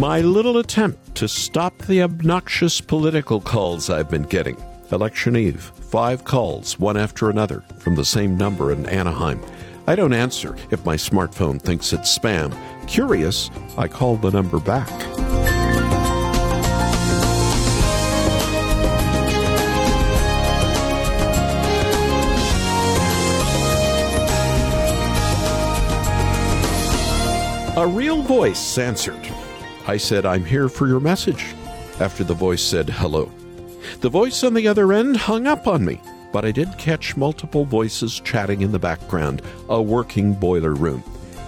My little attempt to stop the obnoxious political calls I've been getting. Election Eve, five calls, one after another, from the same number in Anaheim. I don't answer if my smartphone thinks it's spam. Curious, I call the number back. A real voice answered. I said, I'm here for your message. After the voice said hello. The voice on the other end hung up on me, but I did catch multiple voices chatting in the background, a working boiler room.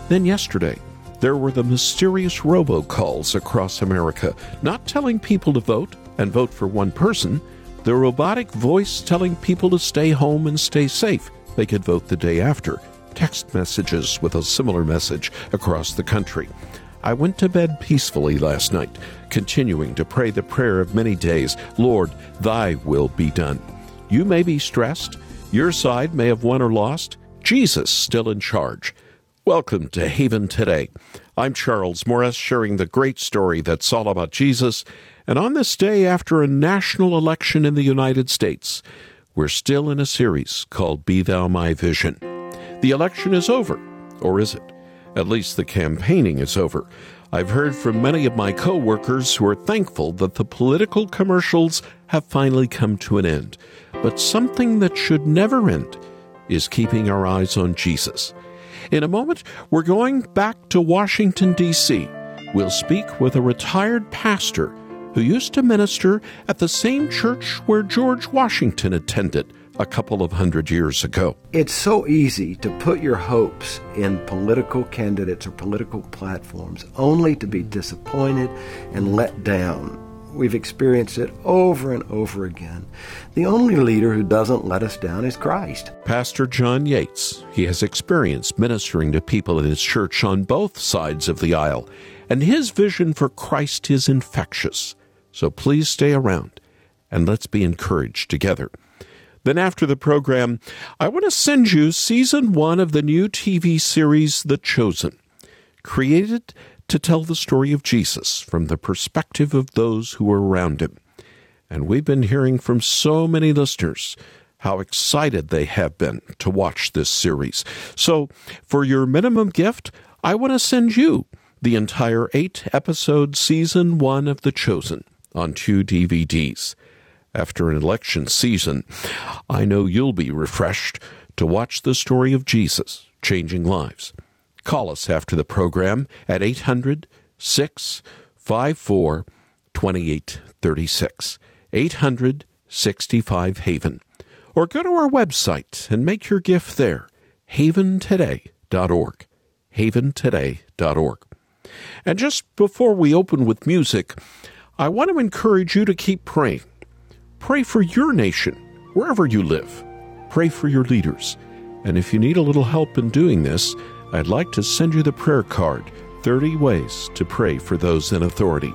Then yesterday, there were the mysterious robocalls across America, not telling people to vote and vote for one person, the robotic voice telling people to stay home and stay safe. They could vote the day after text messages with a similar message across the country. I went to bed peacefully last night, continuing to pray the prayer of many days Lord, thy will be done. You may be stressed, your side may have won or lost, Jesus still in charge. Welcome to Haven Today. I'm Charles Morris, sharing the great story that's all about Jesus. And on this day after a national election in the United States, we're still in a series called Be Thou My Vision. The election is over, or is it? At least the campaigning is over. I've heard from many of my coworkers who are thankful that the political commercials have finally come to an end. But something that should never end is keeping our eyes on Jesus. In a moment, we're going back to Washington, D.C. We'll speak with a retired pastor who used to minister at the same church where George Washington attended a couple of hundred years ago. It's so easy to put your hopes in political candidates or political platforms only to be disappointed and let down. We've experienced it over and over again. The only leader who doesn't let us down is Christ. Pastor John Yates. He has experience ministering to people in his church on both sides of the aisle, and his vision for Christ is infectious. So please stay around and let's be encouraged together. Then, after the program, I want to send you season one of the new TV series, The Chosen, created to tell the story of Jesus from the perspective of those who were around him. And we've been hearing from so many listeners how excited they have been to watch this series. So, for your minimum gift, I want to send you the entire eight episode season one of The Chosen on two DVDs after an election season, I know you'll be refreshed to watch the story of Jesus changing lives. Call us after the program at 800 654 2836. 800 65 Haven. Or go to our website and make your gift there, haventoday.org. Haventoday.org. And just before we open with music, I want to encourage you to keep praying Pray for your nation, wherever you live. Pray for your leaders. And if you need a little help in doing this, I'd like to send you the prayer card 30 Ways to Pray for Those in Authority.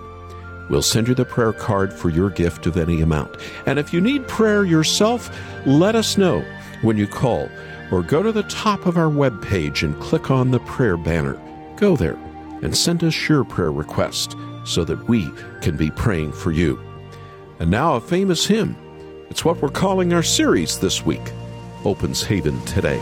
We'll send you the prayer card for your gift of any amount. And if you need prayer yourself, let us know when you call or go to the top of our webpage and click on the prayer banner. Go there and send us your prayer request so that we can be praying for you and now a famous hymn. It's what we're calling our series this week Opens Haven Today.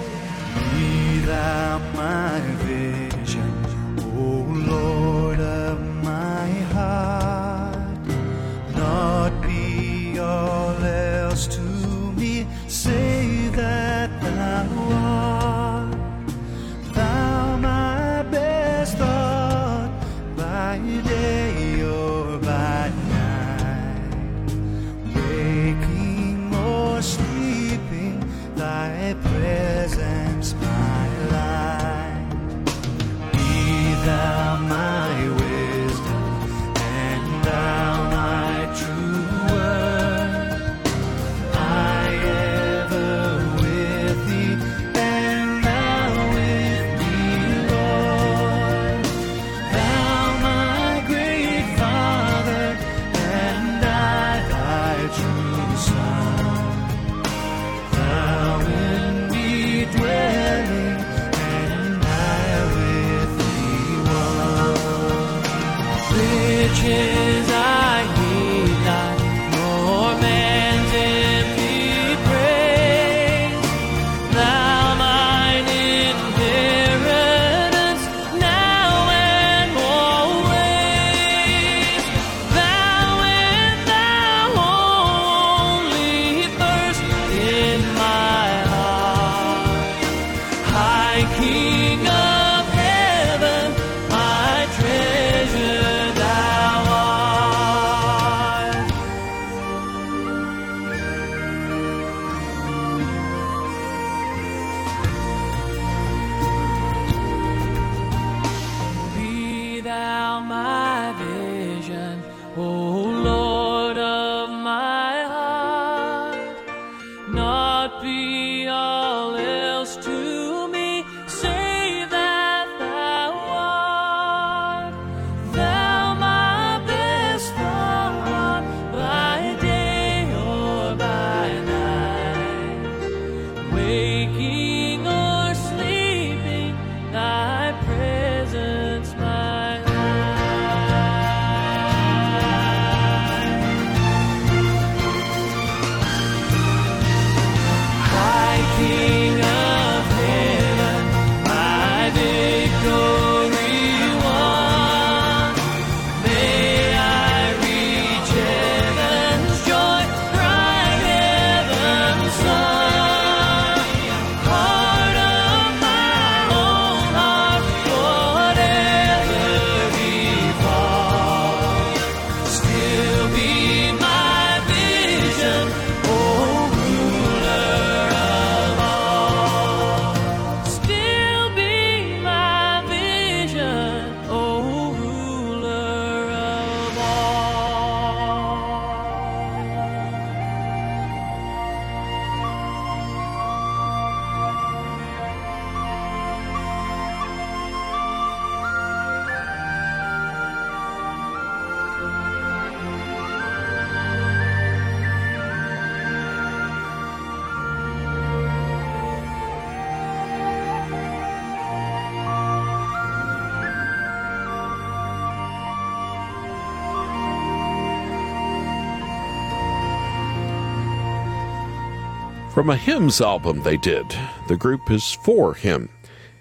From a hymns album they did. The group is 4Him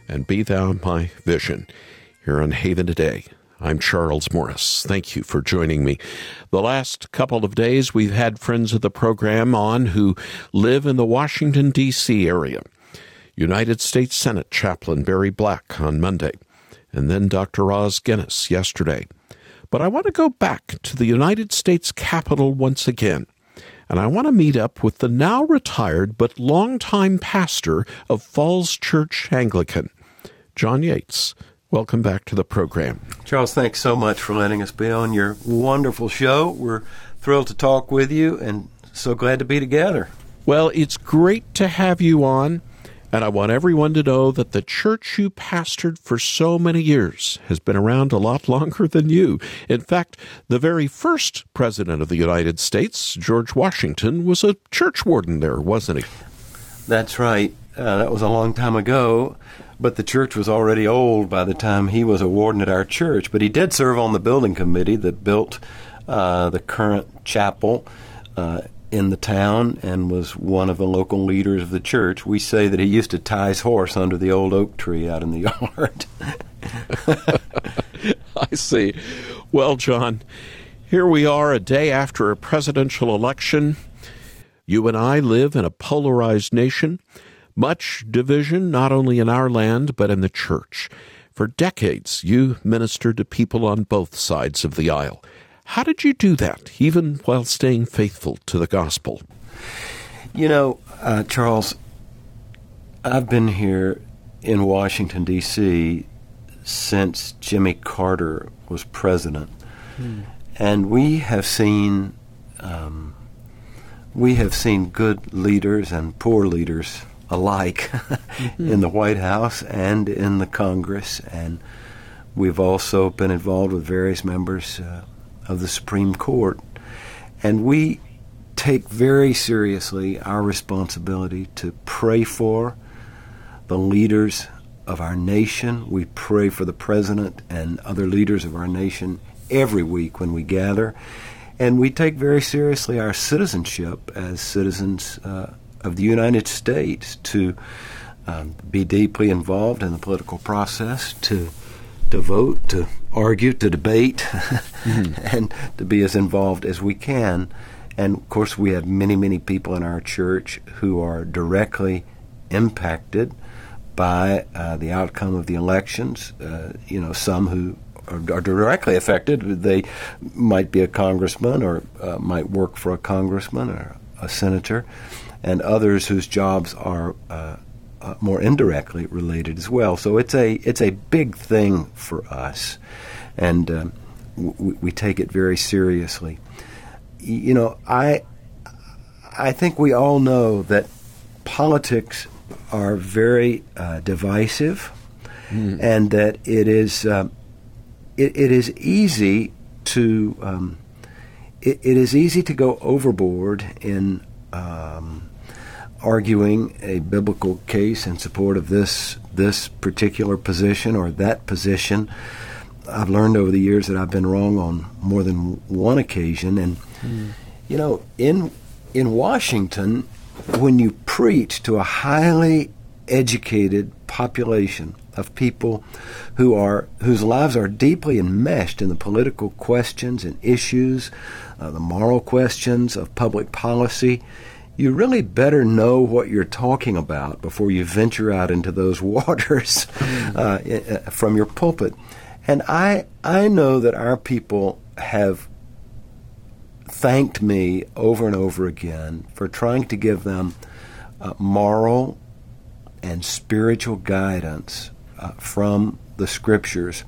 and Be Thou My Vision. Here on Haven Today, I'm Charles Morris. Thank you for joining me. The last couple of days, we've had friends of the program on who live in the Washington, D.C. area. United States Senate Chaplain Barry Black on Monday, and then Dr. Os Guinness yesterday. But I want to go back to the United States Capitol once again and I want to meet up with the now retired but longtime pastor of Falls Church Anglican, John Yates. Welcome back to the program. Charles, thanks so much for letting us be on your wonderful show. We're thrilled to talk with you and so glad to be together. Well, it's great to have you on, and I want everyone to know that the church you pastored for so many years has been around a lot longer than you. In fact, the very first president of the United States, George Washington, was a church warden there, wasn't he? That's right. Uh, that was a long time ago, but the church was already old by the time he was a warden at our church. But he did serve on the building committee that built uh, the current chapel uh, in the town and was one of the local leaders of the church. We say that he used to tie his horse under the old oak tree out in the yard. I see. Well, John, here we are a day after a presidential election. You and I live in a polarized nation, much division not only in our land but in the church. For decades, you ministered to people on both sides of the aisle. How did you do that, even while staying faithful to the gospel? You know, uh, Charles, I've been here in Washington, D.C. since Jimmy Carter was president. And we have seen. Um, we have seen good leaders and poor leaders alike in the White House and in the Congress, and we've also been involved with various members uh, of the Supreme Court. And we take very seriously our responsibility to pray for the leaders of our nation. We pray for the president and other leaders of our nation every week when we gather. And we take very seriously our citizenship as citizens uh, of the United States to um, be deeply involved in the political process, to to vote, to argue, to debate, mm-hmm. and to be as involved as we can. And of course, we have many, many people in our church who are directly impacted by uh, the outcome of the elections. Uh, you know, some who are, are, directly affected. They might be a congressman or uh, might work for a congressman or a senator, and others whose jobs are uh, more indirectly related as well. So it's a it's a big thing for us, and um, w- we take it very seriously. You know, I I think we all know that politics are very uh, divisive, mm. and that it is um, it, it is easy to um, it, it is easy to go overboard in um, arguing a biblical case in support of this this particular position or that position. I've learned over the years that I've been wrong on more than one occasion, and mm. you know, in in Washington, when you preach to a highly educated population of people who are whose lives are deeply enmeshed in the political questions and issues, uh, the moral questions of public policy, you really better know what you're talking about before you venture out into those waters uh, uh, from your pulpit. And I, I know that our people have thanked me over and over again for trying to give them uh, moral and spiritual guidance uh, from the scriptures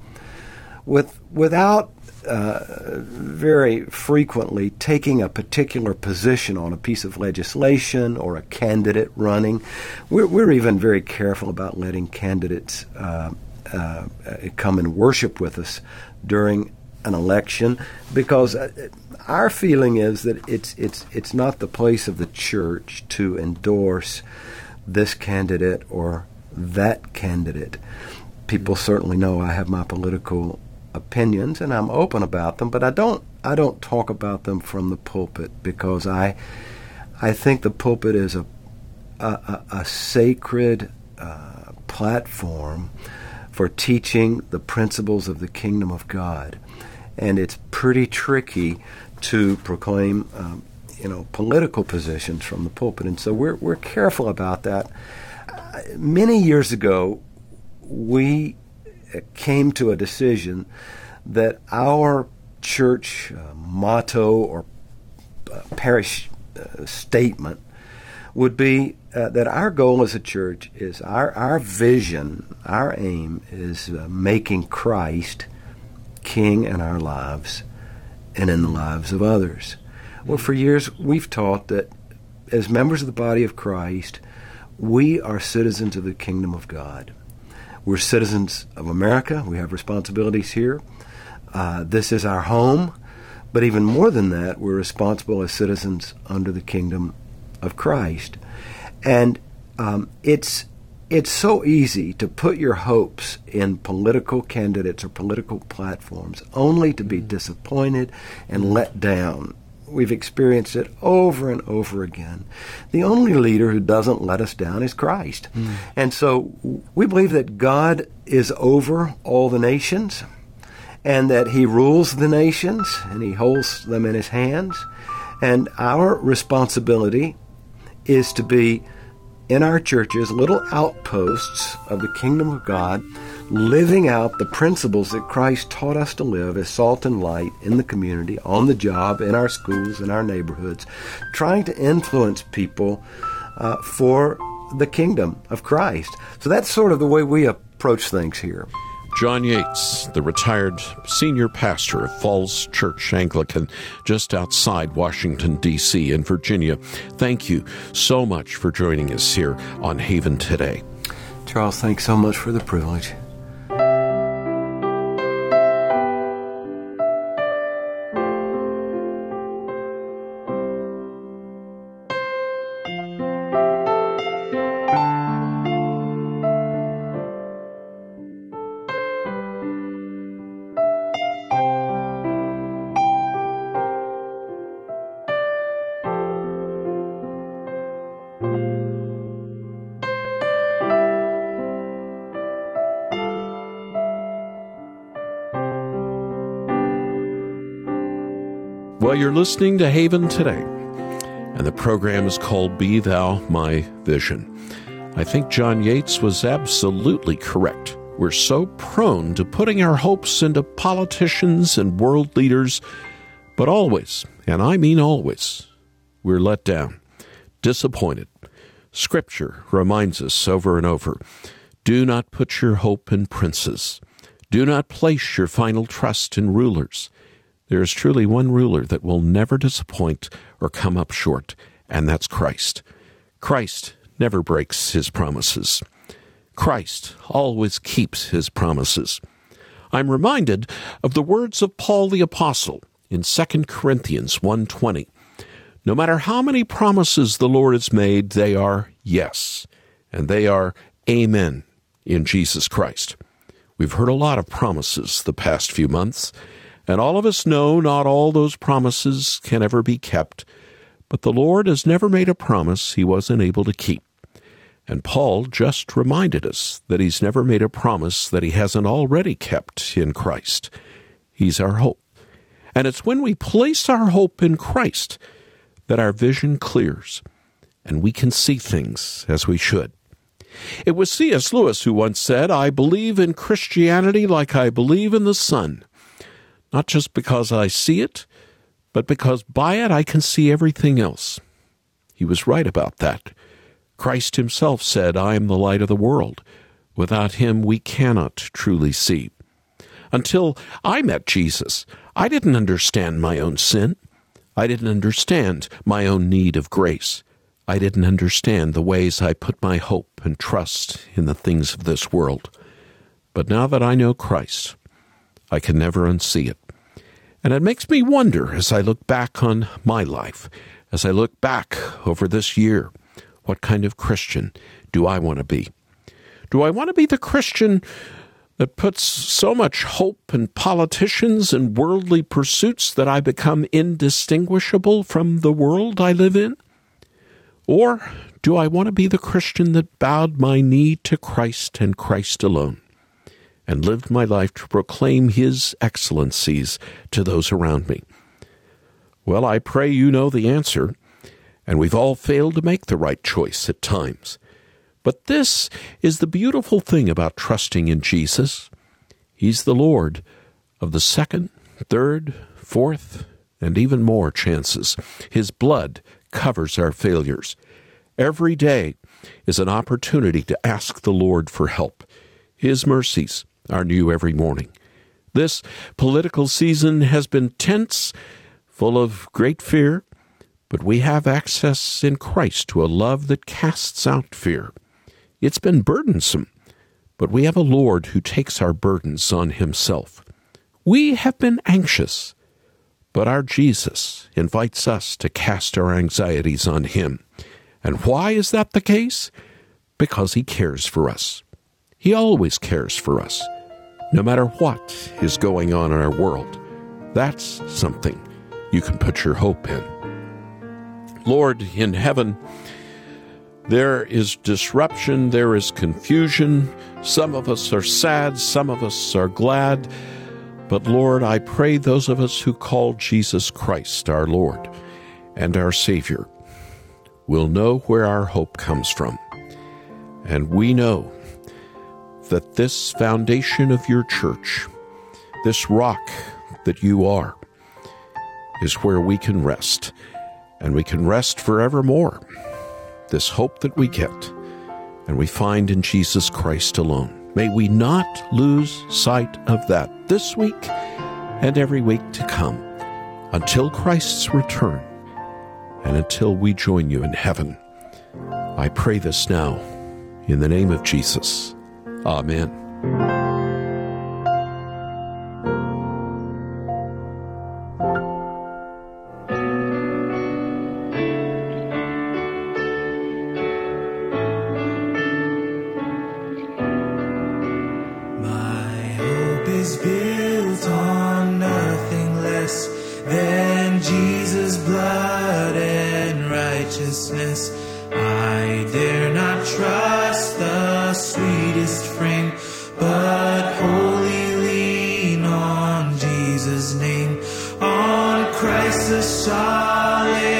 with, without uh, very frequently taking a particular position on a piece of legislation or a candidate running. We're, we're even very careful about letting candidates uh, uh, come and worship with us during an election because uh, our feeling is that it's it's it's not the place of the church to endorse this candidate or that candidate. People certainly know I have my political opinions and I'm open about them, but I don't I don't talk about them from the pulpit because I I think the pulpit is a a, a, sacred uh, platform for teaching the principles of the kingdom of God, and it's pretty tricky to proclaim. Um, you know, political positions from the pulpit, and so we're we're careful about that. Uh, many years ago, we came to a decision that our church uh, motto or uh, parish uh, statement would be uh, that our goal as a church is our, our vision, our aim is uh, making Christ king in our lives and in the lives of others. Well, for years we've taught that as members of the body of Christ, we are citizens of the kingdom of God. We're citizens of America. We have responsibilities here. Uh, this is our home. But even more than that, we're responsible as citizens under the kingdom of Christ. And um, it's it's so easy to put your hopes in political candidates or political platforms only to be disappointed and let down We've experienced it over and over again. The only leader who doesn't let us down is Christ. Mm. And so we believe that God is over all the nations and that he rules the nations and he holds them in his hands. And our responsibility is to be in our churches little outposts of the kingdom of God living out the principles that Christ taught us to live as salt and light in the community, on the job, in our schools, in our neighborhoods, trying to influence people uh, for the kingdom of Christ. So that's sort of the way we approach things here. John Yates, the retired senior pastor of Falls Church Anglican, just outside Washington, D.C., in Virginia. Thank you so much for joining us here on Haven today. Charles, thanks so much for the privilege. Well, you're listening to Haven today, and the program is called Be Thou My Vision. I think John Yates was absolutely correct. We're so prone to putting our hopes into politicians and world leaders, but always, and I mean always, we're let down, disappointed. Scripture reminds us over and over do not put your hope in princes. Do not place your final trust in rulers. There is truly one ruler that will never disappoint or come up short, and that's Christ. Christ never breaks his promises. Christ always keeps his promises. I'm reminded of the words of Paul the apostle in 2 Corinthians 1:20. No matter how many promises the Lord has made, they are yes, and they are amen in Jesus Christ. We've heard a lot of promises the past few months, and all of us know not all those promises can ever be kept, but the Lord has never made a promise he wasn't able to keep. And Paul just reminded us that he's never made a promise that he hasn't already kept in Christ. He's our hope. And it's when we place our hope in Christ that our vision clears and we can see things as we should. It was C.S. Lewis who once said, I believe in Christianity like I believe in the sun, not just because I see it, but because by it I can see everything else. He was right about that. Christ himself said, I am the light of the world. Without him, we cannot truly see. Until I met Jesus, I didn't understand my own sin. I didn't understand my own need of grace. I didn't understand the ways I put my hope and trust in the things of this world. But now that I know Christ, I can never unsee it. And it makes me wonder as I look back on my life, as I look back over this year, what kind of Christian do I want to be? Do I want to be the Christian that puts so much hope in politicians and worldly pursuits that I become indistinguishable from the world I live in? Or do I want to be the Christian that bowed my knee to Christ and Christ alone and lived my life to proclaim His excellencies to those around me? Well, I pray you know the answer, and we've all failed to make the right choice at times. But this is the beautiful thing about trusting in Jesus. He's the Lord of the second, third, fourth, and even more chances. His blood covers our failures. Every day is an opportunity to ask the Lord for help. His mercies are new every morning. This political season has been tense, full of great fear, but we have access in Christ to a love that casts out fear. It's been burdensome, but we have a Lord who takes our burdens on himself. We have been anxious, but our Jesus invites us to cast our anxieties on Him. And why is that the case? Because He cares for us. He always cares for us, no matter what is going on in our world. That's something you can put your hope in. Lord, in heaven, there is disruption, there is confusion. Some of us are sad, some of us are glad. But Lord, I pray those of us who call Jesus Christ our Lord and our Savior will know where our hope comes from. And we know that this foundation of your church, this rock that you are, is where we can rest. And we can rest forevermore. This hope that we get and we find in Jesus Christ alone. May we not lose sight of that this week and every week to come until Christ's return and until we join you in heaven. I pray this now in the name of Jesus. Amen. On. Christ the solid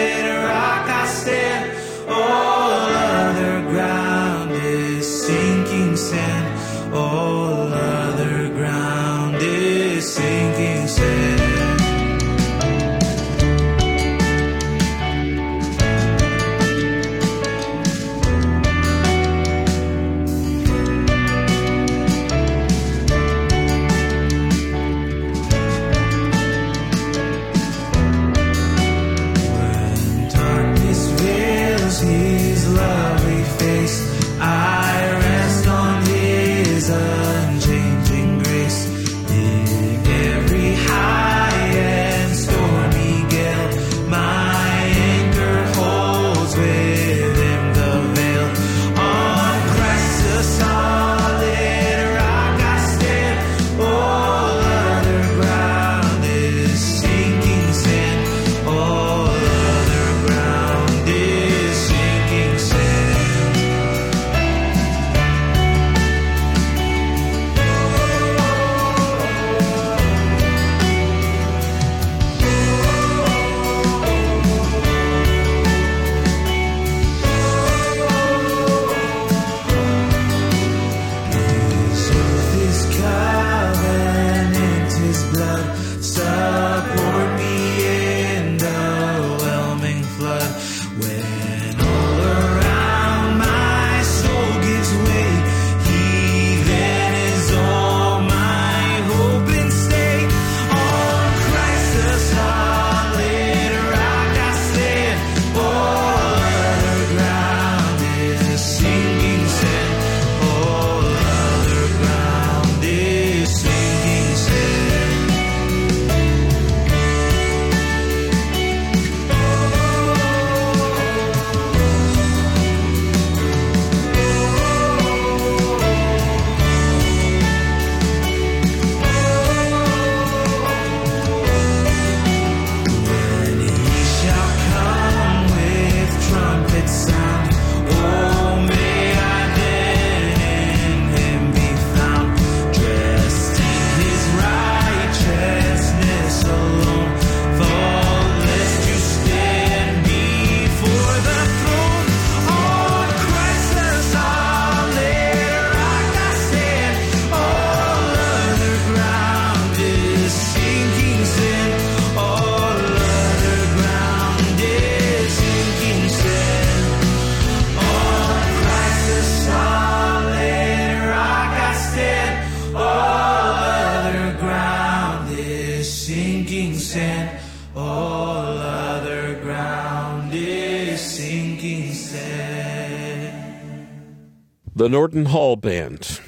The Norton Hall Band.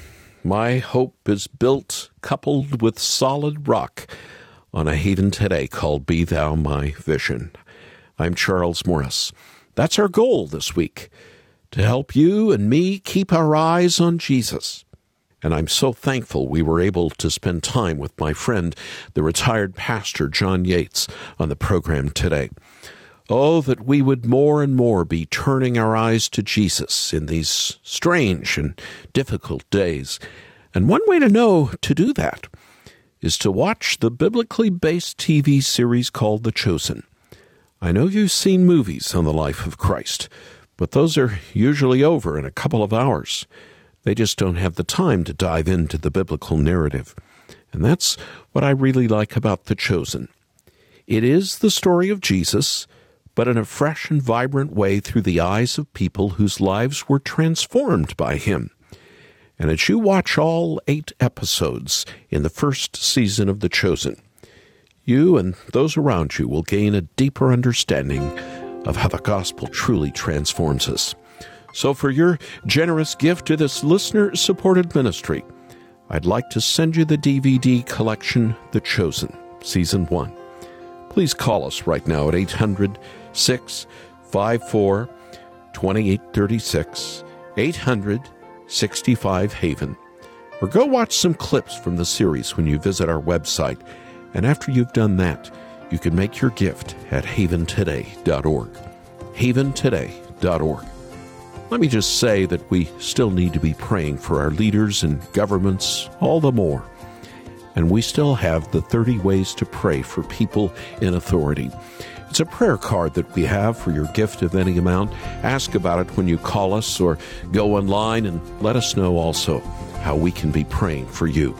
My hope is built, coupled with solid rock, on a haven today called Be Thou My Vision. I'm Charles Morris. That's our goal this week to help you and me keep our eyes on Jesus. And I'm so thankful we were able to spend time with my friend, the retired pastor John Yates, on the program today. Oh, that we would more and more be turning our eyes to Jesus in these strange and difficult days. And one way to know to do that is to watch the biblically based TV series called The Chosen. I know you've seen movies on the life of Christ, but those are usually over in a couple of hours. They just don't have the time to dive into the biblical narrative. And that's what I really like about The Chosen. It is the story of Jesus, but in a fresh and vibrant way through the eyes of people whose lives were transformed by him. And as you watch all eight episodes in the first season of The Chosen, you and those around you will gain a deeper understanding of how the gospel truly transforms us. So, for your generous gift to this listener supported ministry, I'd like to send you the DVD collection, The Chosen, Season 1. Please call us right now at 800 654 2836, 800 65 Haven. Or go watch some clips from the series when you visit our website. And after you've done that, you can make your gift at haventoday.org. Haventoday.org. Let me just say that we still need to be praying for our leaders and governments all the more. and we still have the 30 ways to pray for people in authority. It's a prayer card that we have for your gift of any amount. Ask about it when you call us or go online and let us know also how we can be praying for you.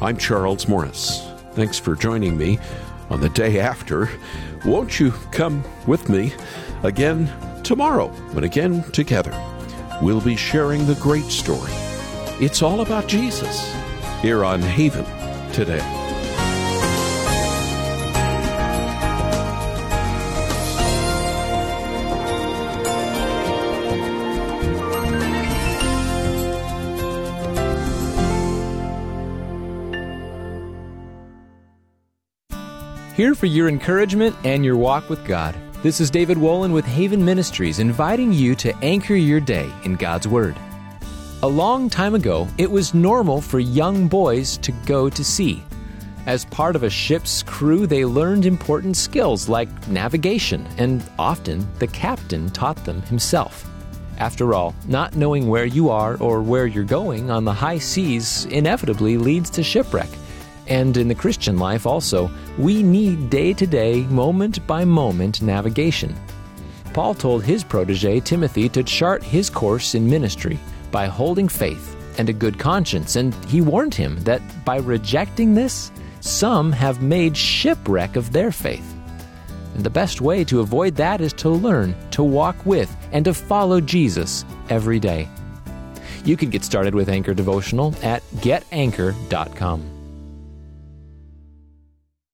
I'm Charles Morris. Thanks for joining me on the day after. Won't you come with me again tomorrow when again together we'll be sharing the great story. It's all about Jesus here on Haven today. Here for your encouragement and your walk with God. This is David Wolin with Haven Ministries inviting you to anchor your day in God's Word. A long time ago, it was normal for young boys to go to sea. As part of a ship's crew, they learned important skills like navigation, and often the captain taught them himself. After all, not knowing where you are or where you're going on the high seas inevitably leads to shipwreck. And in the Christian life also, we need day to day, moment by moment navigation. Paul told his protege Timothy to chart his course in ministry by holding faith and a good conscience, and he warned him that by rejecting this, some have made shipwreck of their faith. And the best way to avoid that is to learn to walk with and to follow Jesus every day. You can get started with Anchor Devotional at getanchor.com.